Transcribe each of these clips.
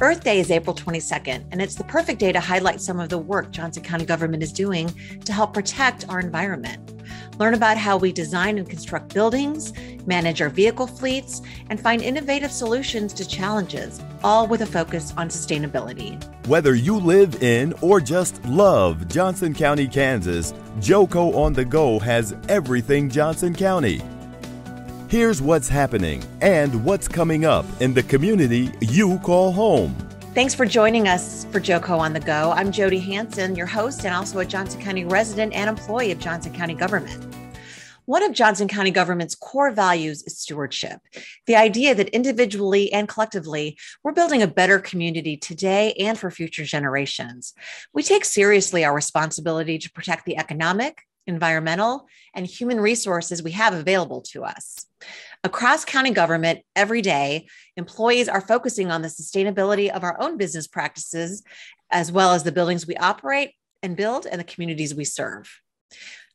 Earth Day is April 22nd, and it's the perfect day to highlight some of the work Johnson County government is doing to help protect our environment. Learn about how we design and construct buildings, manage our vehicle fleets, and find innovative solutions to challenges, all with a focus on sustainability. Whether you live in or just love Johnson County, Kansas, Joco on the Go has everything Johnson County. Here's what's happening and what's coming up in the community you call home. Thanks for joining us for Joco on the Go. I'm Jody Hanson, your host and also a Johnson County resident and employee of Johnson County government. One of Johnson County government's core values is stewardship. The idea that individually and collectively, we're building a better community today and for future generations. We take seriously our responsibility to protect the economic, environmental, and human resources we have available to us. Across county government, every day, employees are focusing on the sustainability of our own business practices, as well as the buildings we operate and build and the communities we serve.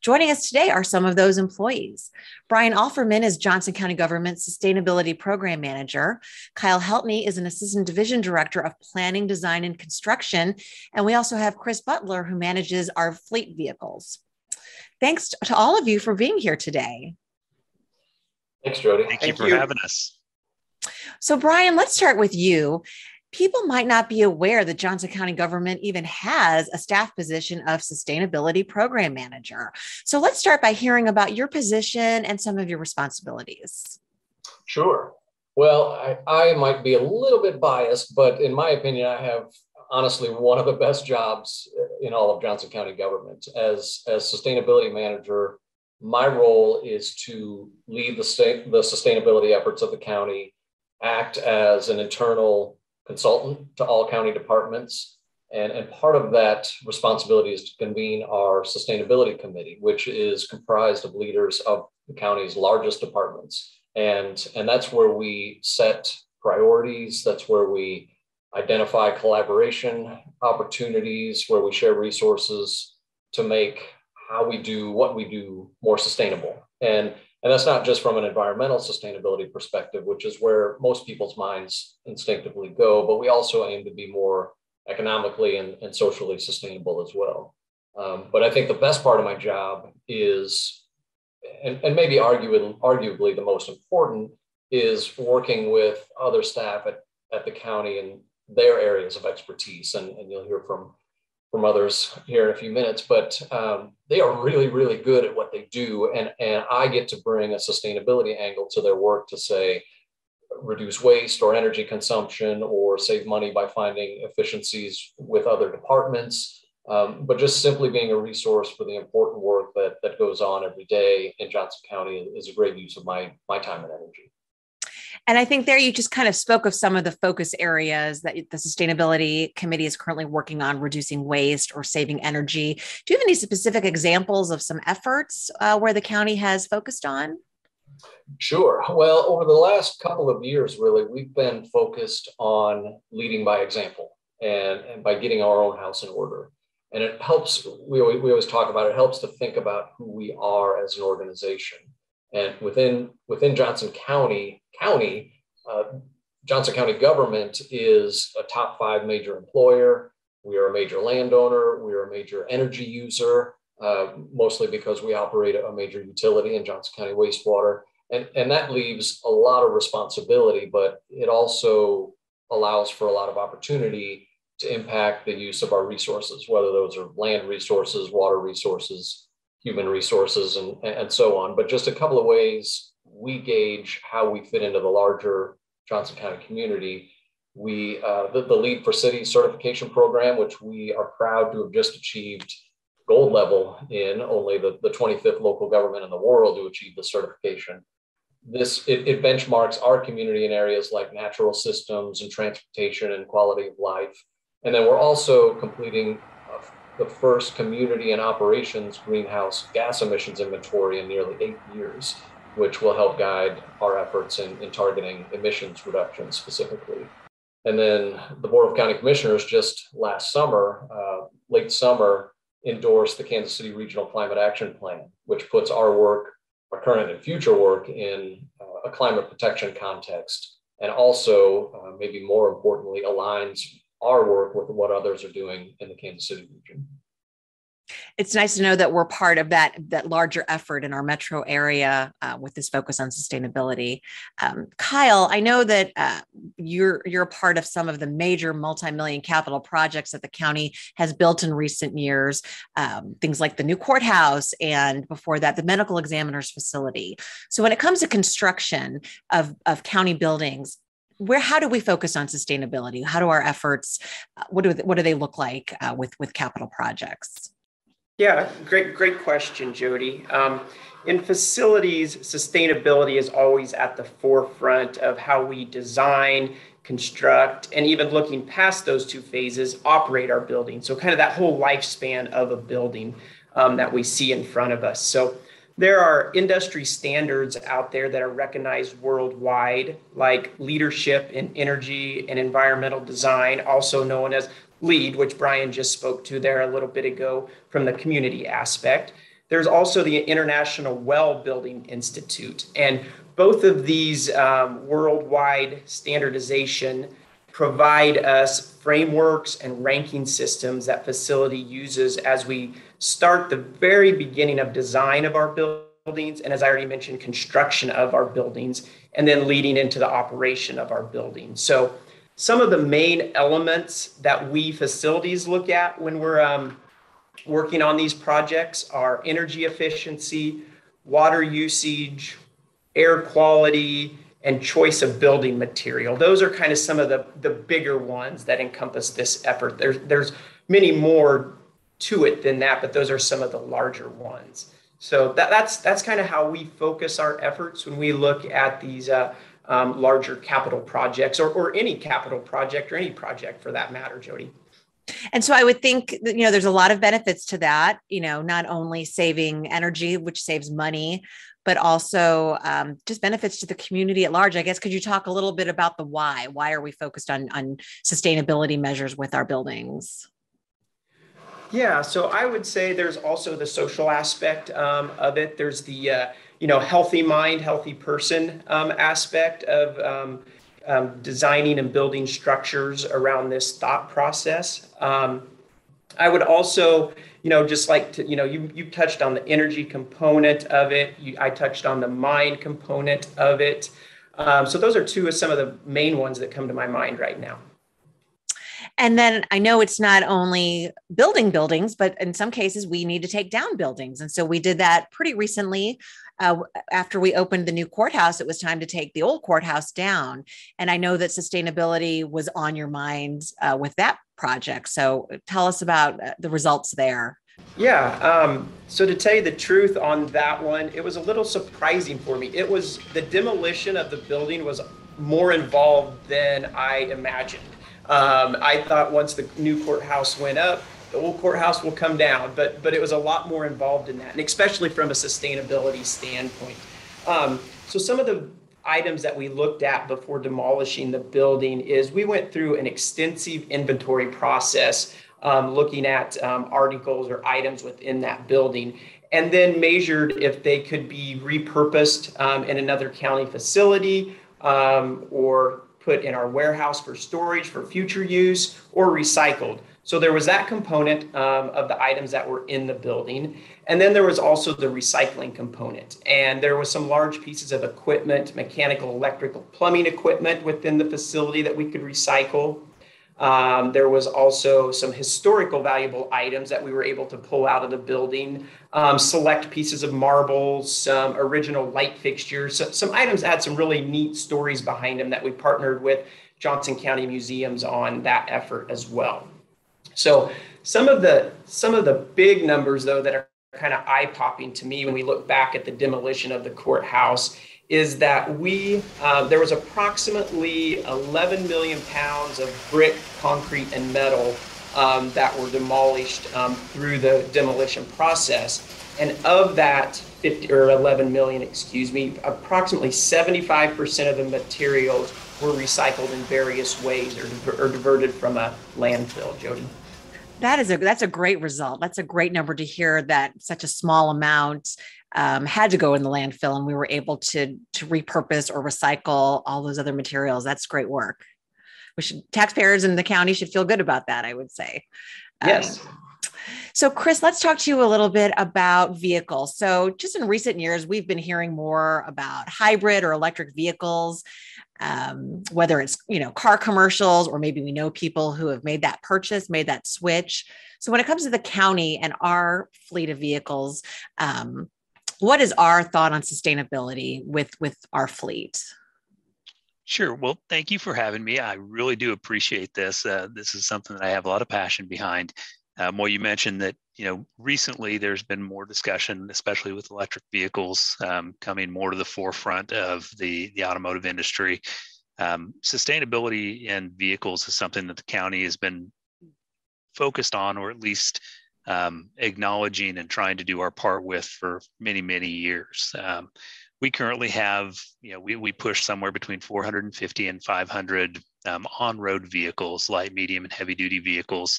Joining us today are some of those employees. Brian Alferman is Johnson County Government Sustainability Program Manager. Kyle Heltney is an Assistant Division Director of Planning, Design, and Construction. And we also have Chris Butler, who manages our fleet vehicles. Thanks to all of you for being here today. Thanks, Jody. Thank, Thank you for you. having us. So, Brian, let's start with you. People might not be aware that Johnson County government even has a staff position of sustainability program manager. So, let's start by hearing about your position and some of your responsibilities. Sure. Well, I, I might be a little bit biased, but in my opinion, I have honestly one of the best jobs in all of Johnson County government. As, as sustainability manager, my role is to lead the state, the sustainability efforts of the county, act as an internal consultant to all county departments. And, and part of that responsibility is to convene our sustainability committee, which is comprised of leaders of the county's largest departments. And, and that's where we set priorities. That's where we identify collaboration opportunities where we share resources to make how we do what we do more sustainable. And, and that's not just from an environmental sustainability perspective, which is where most people's minds instinctively go, but we also aim to be more economically and, and socially sustainable as well. Um, but I think the best part of my job is, and, and maybe arguably, arguably the most important, is working with other staff at, at the county and their areas of expertise, and, and you'll hear from from others here in a few minutes. But um, they are really, really good at what they do, and and I get to bring a sustainability angle to their work to say reduce waste or energy consumption or save money by finding efficiencies with other departments. Um, but just simply being a resource for the important work that, that goes on every day in Johnson County is a great use of my, my time and energy. And I think there you just kind of spoke of some of the focus areas that the Sustainability Committee is currently working on, reducing waste or saving energy. Do you have any specific examples of some efforts uh, where the county has focused on? Sure. Well, over the last couple of years, really, we've been focused on leading by example and, and by getting our own house in order. And it helps, we always, we always talk about it, it helps to think about who we are as an organization. And within, within Johnson County, county, uh, Johnson County government is a top five major employer. We are a major landowner. We are a major energy user, uh, mostly because we operate a major utility in Johnson County wastewater. And, and that leaves a lot of responsibility, but it also allows for a lot of opportunity to impact the use of our resources, whether those are land resources, water resources, human resources, and, and so on. But just a couple of ways we gauge how we fit into the larger Johnson County community. We, uh, the, the LEED for City certification program, which we are proud to have just achieved gold level in, only the, the 25th local government in the world to achieve the certification. This it, it benchmarks our community in areas like natural systems and transportation and quality of life. And then we're also completing the first community and operations greenhouse gas emissions inventory in nearly eight years which will help guide our efforts in, in targeting emissions reduction specifically. And then the Board of County Commissioners just last summer, uh, late summer, endorsed the Kansas City Regional Climate Action Plan, which puts our work, our current and future work, in uh, a climate protection context and also, uh, maybe more importantly, aligns our work with what others are doing in the Kansas City region it's nice to know that we're part of that that larger effort in our metro area uh, with this focus on sustainability. Um, Kyle, I know that uh, you're you're a part of some of the major multi-million capital projects that the county has built in recent years. Um, things like the new courthouse, and before that, the medical examiner's facility. So, when it comes to construction of of county buildings, where how do we focus on sustainability how do our efforts uh, what do what do they look like uh, with with capital projects yeah, great, great question, Jody. Um, in facilities, sustainability is always at the forefront of how we design, construct, and even looking past those two phases, operate our building. So, kind of that whole lifespan of a building um, that we see in front of us. So, there are industry standards out there that are recognized worldwide, like leadership in energy and environmental design, also known as LEED, which Brian just spoke to there a little bit ago from the community aspect. There's also the International Well Building Institute. And both of these um, worldwide standardization provide us frameworks and ranking systems that facility uses as we start the very beginning of design of our buildings and as i already mentioned construction of our buildings and then leading into the operation of our buildings so some of the main elements that we facilities look at when we're um, working on these projects are energy efficiency, water usage, air quality, and choice of building material. Those are kind of some of the, the bigger ones that encompass this effort. There's, there's many more to it than that, but those are some of the larger ones. So that, that's, that's kind of how we focus our efforts when we look at these uh, um, larger capital projects or, or any capital project or any project for that matter, Jody. And so I would think that, you know, there's a lot of benefits to that, you know, not only saving energy, which saves money, but also um, just benefits to the community at large. I guess, could you talk a little bit about the why? Why are we focused on, on sustainability measures with our buildings? Yeah, so I would say there's also the social aspect um, of it. There's the, uh, you know, healthy mind, healthy person um, aspect of um, um, designing and building structures around this thought process. Um, I would also, you know, just like to, you know, you you touched on the energy component of it. You, I touched on the mind component of it. Um, so those are two of some of the main ones that come to my mind right now. And then I know it's not only building buildings, but in some cases we need to take down buildings. And so we did that pretty recently uh, after we opened the new courthouse, it was time to take the old courthouse down. And I know that sustainability was on your mind uh, with that project. So tell us about uh, the results there. Yeah. Um, so to tell you the truth on that one, it was a little surprising for me. It was the demolition of the building was more involved than I imagined. Um, I thought once the new courthouse went up, the old courthouse will come down, but but it was a lot more involved in that, and especially from a sustainability standpoint. Um, so some of the items that we looked at before demolishing the building is we went through an extensive inventory process, um, looking at um, articles or items within that building, and then measured if they could be repurposed um, in another county facility um, or put in our warehouse for storage for future use or recycled. So there was that component um, of the items that were in the building. And then there was also the recycling component. And there was some large pieces of equipment, mechanical, electrical, plumbing equipment within the facility that we could recycle. Um, there was also some historical valuable items that we were able to pull out of the building, um, select pieces of marble, some original light fixtures, so, some items had some really neat stories behind them that we partnered with Johnson County Museums on that effort as well. So some of the some of the big numbers though that are kind of eye popping to me when we look back at the demolition of the courthouse is that we uh, there was approximately 11 million pounds of brick, concrete, and metal um, that were demolished um, through the demolition process, and of that 50 or 11 million, excuse me, approximately 75% of the materials were recycled in various ways or, or diverted from a landfill. Jody. That is a that's a great result. That's a great number to hear that such a small amount um, had to go in the landfill and we were able to to repurpose or recycle all those other materials that's great work we should taxpayers in the county should feel good about that i would say yes um, so, Chris, let's talk to you a little bit about vehicles. So, just in recent years, we've been hearing more about hybrid or electric vehicles, um, whether it's you know car commercials or maybe we know people who have made that purchase, made that switch. So, when it comes to the county and our fleet of vehicles, um, what is our thought on sustainability with with our fleet? Sure. Well, thank you for having me. I really do appreciate this. Uh, this is something that I have a lot of passion behind. Um, well, you mentioned that you know recently there's been more discussion, especially with electric vehicles um, coming more to the forefront of the the automotive industry. Um, sustainability in vehicles is something that the county has been focused on, or at least um, acknowledging and trying to do our part with for many many years. Um, we currently have, you know, we, we push somewhere between 450 and 500 um, on-road vehicles, light, medium, and heavy-duty vehicles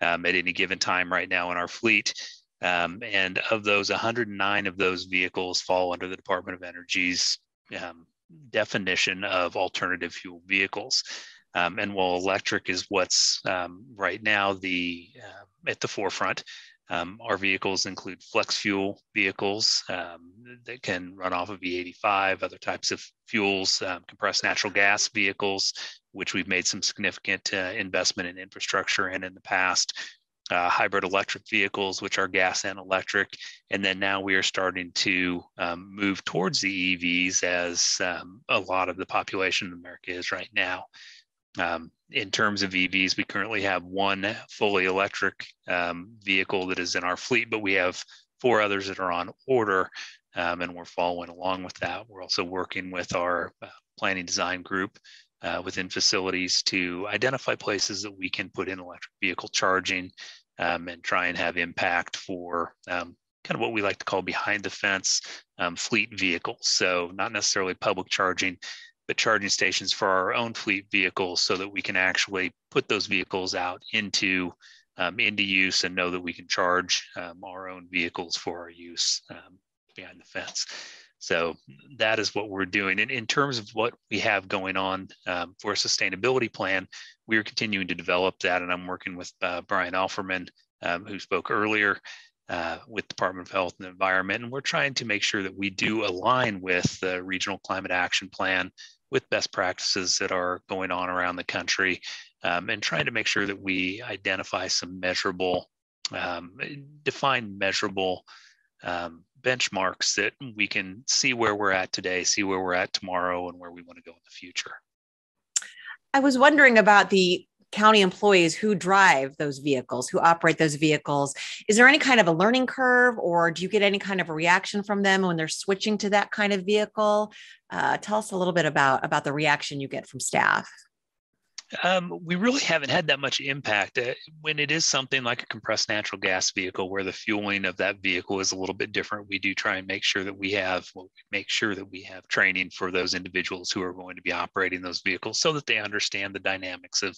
um, at any given time right now in our fleet. Um, and of those, 109 of those vehicles fall under the Department of Energy's um, definition of alternative fuel vehicles. Um, and while electric is what's um, right now the uh, at the forefront, um, our vehicles include flex fuel vehicles um, that can run off of E85, other types of fuels, um, compressed natural gas vehicles, which we've made some significant uh, investment in infrastructure and in the past. Uh, hybrid electric vehicles, which are gas and electric. And then now we are starting to um, move towards the EVs as um, a lot of the population in America is right now. Um, in terms of EVs, we currently have one fully electric um, vehicle that is in our fleet, but we have four others that are on order, um, and we're following along with that. We're also working with our uh, planning design group uh, within facilities to identify places that we can put in electric vehicle charging um, and try and have impact for um, kind of what we like to call behind the fence um, fleet vehicles. So, not necessarily public charging, charging stations for our own fleet vehicles so that we can actually put those vehicles out into um, into use and know that we can charge um, our own vehicles for our use um, behind the fence. So that is what we're doing. And in terms of what we have going on um, for a sustainability plan, we are continuing to develop that. And I'm working with uh, Brian Alferman, um, who spoke earlier, uh, with Department of Health and Environment. And we're trying to make sure that we do align with the Regional Climate Action Plan with best practices that are going on around the country um, and trying to make sure that we identify some measurable, um, define measurable um, benchmarks that we can see where we're at today, see where we're at tomorrow, and where we want to go in the future. I was wondering about the county employees who drive those vehicles, who operate those vehicles. Is there any kind of a learning curve, or do you get any kind of a reaction from them when they're switching to that kind of vehicle? Uh, tell us a little bit about about the reaction you get from staff. Um, we really haven't had that much impact. Uh, when it is something like a compressed natural gas vehicle, where the fueling of that vehicle is a little bit different, we do try and make sure that we have well, we make sure that we have training for those individuals who are going to be operating those vehicles, so that they understand the dynamics of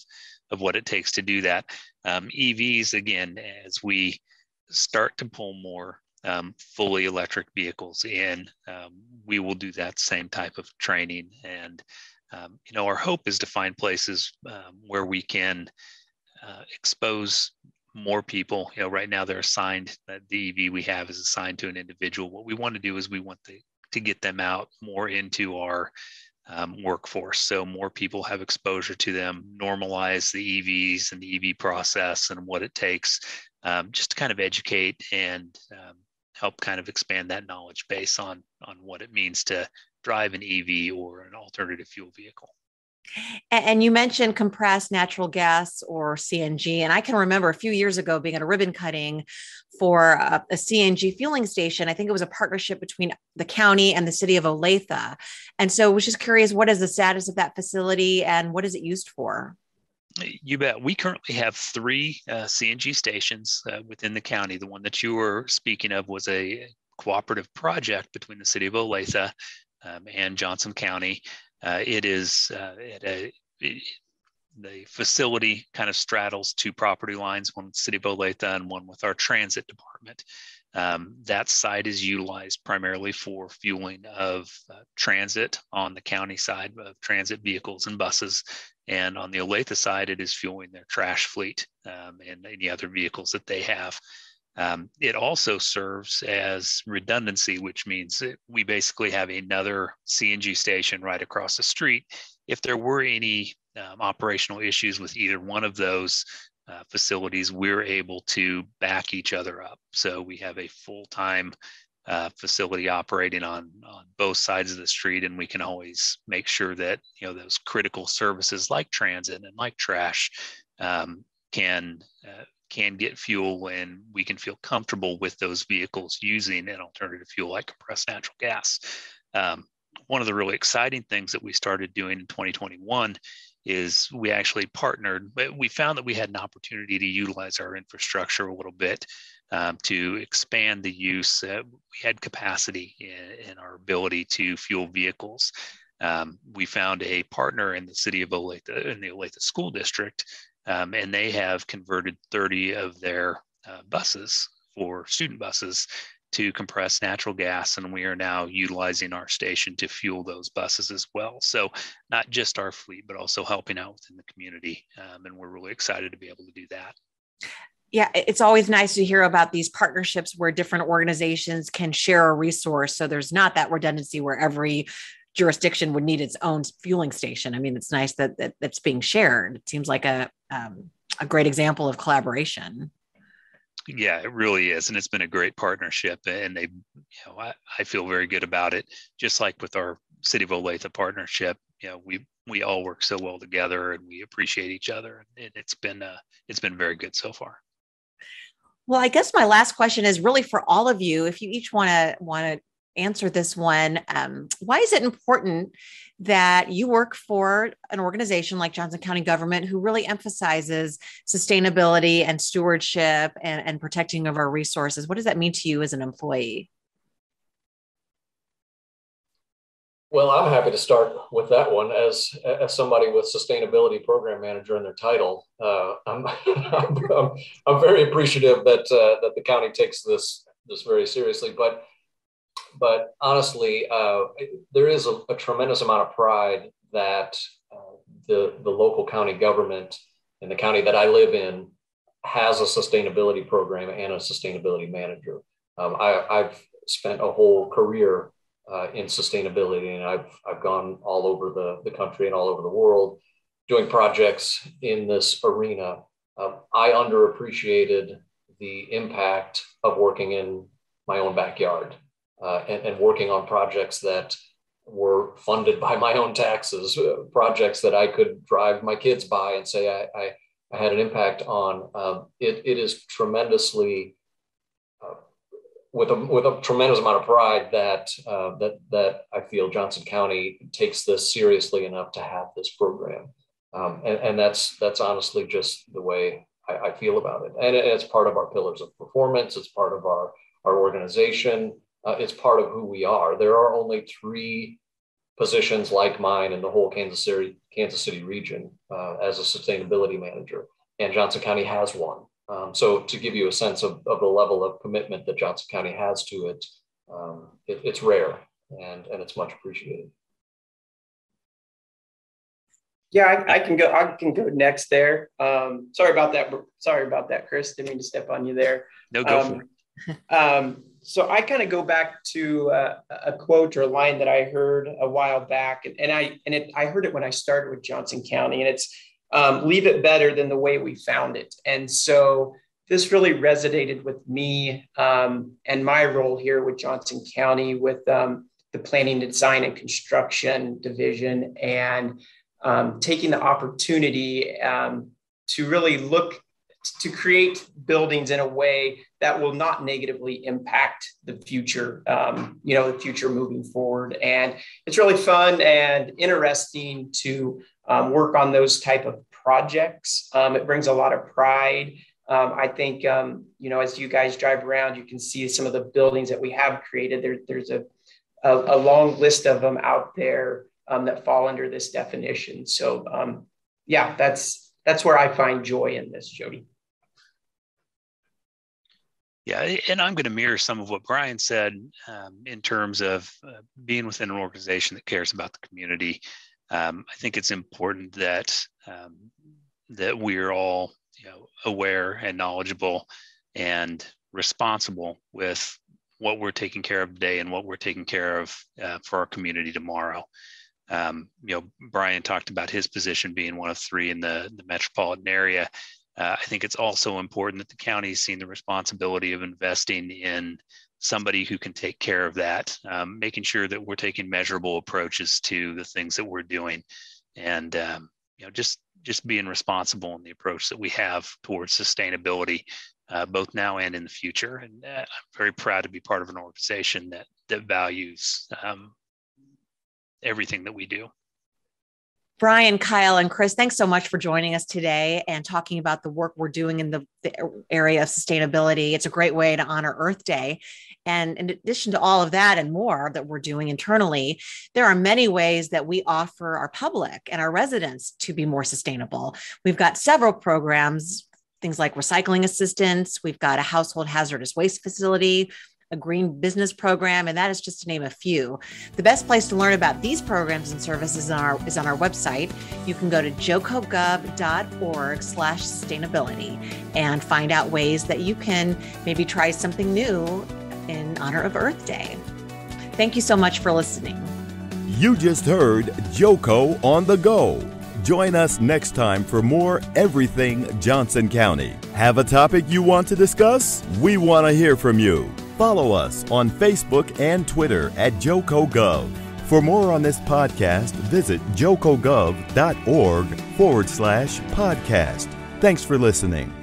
of what it takes to do that. Um, EVs, again, as we start to pull more um, fully electric vehicles in, um, we will do that same type of training and um, you know, our hope is to find places um, where we can uh, expose more people. You know, right now they're assigned that the EV we have is assigned to an individual. What we want to do is we want to, to get them out more into our um, workforce. So more people have exposure to them, normalize the EVs and the EV process and what it takes, um, just to kind of educate and um, help kind of expand that knowledge base on on what it means to drive an EV or an alternative fuel vehicle. And you mentioned compressed natural gas or CNG. And I can remember a few years ago being at a ribbon cutting for a, a, CNG fueling station. I think it was a partnership between the county and the city of Olathe. And so I was just curious what is the status of that facility and what is it used for? You bet. We currently have three uh, CNG stations uh, within the county. The one that you were speaking of was a cooperative project between the city of Olathe um, and Johnson County. Uh, it is uh, a, it, the facility kind of straddles two property lines, one with City of Olathe and one with our transit department. Um, that site is utilized primarily for fueling of uh, transit on the county side of transit vehicles and buses. And on the Olathe side, it is fueling their trash fleet um, and any other vehicles that they have. Um, it also serves as redundancy, which means we basically have another CNG station right across the street. If there were any um, operational issues with either one of those uh, facilities, we're able to back each other up. So we have a full time uh, facility operating on on both sides of the street, and we can always make sure that you know those critical services like transit and like trash um, can uh, can get fuel, and we can feel comfortable with those vehicles using an alternative fuel like compressed natural gas. Um, one of the really exciting things that we started doing in 2021 is we actually partnered, but we found that we had an opportunity to utilize our infrastructure a little bit um, to expand the use. Uh, we had capacity in, in, our ability to fuel vehicles. Um, we found a partner in the city of Olathe, in the Olathe School District, um, and they have converted 30 of their uh, buses for student buses to compress natural gas, and we are now utilizing our station to fuel those buses as well. So, not just our fleet, but also helping out within the community. Um, and we're really excited to be able to do that yeah, it's always nice to hear about these partnerships where different organizations can share a resource. So there's not that redundancy where every jurisdiction would need its own fueling station. I mean, it's nice that, that that's being shared. It seems like a um, a great example of collaboration. Yeah, it really is, and it's been a great partnership, and they, you know, I, I feel very good about it. Just like with our City of Olathe partnership, you know, we we all work so well together, and we appreciate each other, and it's been uh, it's been very good so far. Well, I guess my last question is really for all of you. If you each want to want to answer this one, um, why is it important that you work for an organization like Johnson County Government who really emphasizes sustainability and stewardship and, and protecting of our resources? What does that mean to you as an employee? Well, I'm happy to start with that one as as somebody with sustainability program manager in their title. Uh, I'm, I'm, I'm, very appreciative that uh, that the county takes this this very seriously. But but honestly, uh, there is a, a, tremendous amount of pride that uh, the the local county government and the county that I live in has a sustainability program and a sustainability manager. Um, I, I've spent a whole career uh, in sustainability. And I've, I've gone all over the, the country and all over the world doing projects in this arena. Um, I underappreciated the impact of working in my own backyard uh, and, and, working on projects that were funded by my own taxes, uh, projects that I could drive my kids by and say I, I, I had an impact on. Um, it, it is tremendously with a with a tremendous amount of pride that uh, that that I feel Johnson County takes this seriously enough to have this program, um, and, and that's that's honestly just the way I, I, feel about it. And it's part of our pillars of performance. It's part of our our organization. Uh, it's part of who we are. There are only three positions like mine in the whole Kansas City Kansas City region uh, as a sustainability manager, and Johnson County has one. Um, so to give you a sense of, of the level of commitment that Johnson County has to it, um, it it's rare and, and it's much appreciated. Yeah, I, I, can go. I can go next there. Um, sorry about that. Sorry about that, Chris. Didn't mean to step on you there. No, go for it. So I kind of go back to uh, a quote or a line that I heard a while back, and, and I and it, I heard it when I started with Johnson County, and it's um, leave it better than the way we found it. And so this really resonated with me um, and my role here with Johnson County with um, the planning, design, and construction division, and um, taking the opportunity um, to really look to create buildings in a way that will not negatively impact the future um, you know the future moving forward and it's really fun and interesting to um, work on those type of projects. Um, it brings a lot of pride. Um, I think, um, you know, as you guys drive around, you can see some of the buildings that we have created. There, there's a, a, a, long list of them out there um, that fall under this definition. So, yeah, that's that's where I find joy in this, Jody. Yeah, and I'm going to mirror some of what Brian said um, in terms of uh, being within an organization that cares about the community. Um, I think it's important that um, that we're all you know, aware and knowledgeable and responsible with what we're taking care of today and what we're taking care of uh, for our community tomorrow. Um, you know, Brian talked about his position being one of three in the, the metropolitan area. Uh, I think it's also important that the county has seen the responsibility of investing in somebody who can take care of that, um, making sure that we're taking measurable approaches to the things that we're doing, and um, you know, just just being responsible in the approach that we have towards sustainability, uh, both now and in the future. And uh, I'm very proud to be part of an organization that that values um, everything that we do. Brian, Kyle, and Chris, thanks so much for joining us today and talking about the work we're doing in the, the, area of sustainability. It's a great way to honor Earth Day. And in addition to all of that and more that we're doing internally, there are many ways that we offer our public and our residents to be more sustainable. We've got several programs things like recycling assistance. We've got a household hazardous waste facility a green business program, and that is just to name a few. The best place to learn about these programs and services on our, is on our website. You can go to jocogov.org slash sustainability and find out ways that you can maybe try something new in honor of Earth Day. Thank you so much for listening. You just heard Joco on the Go. Join us next time for more Everything Johnson County. Have a topic you want to discuss? We want to hear from you. Follow us on Facebook and Twitter at JocoGov. For more on this podcast, visit jocogov.org forward slash podcast. Thanks for listening.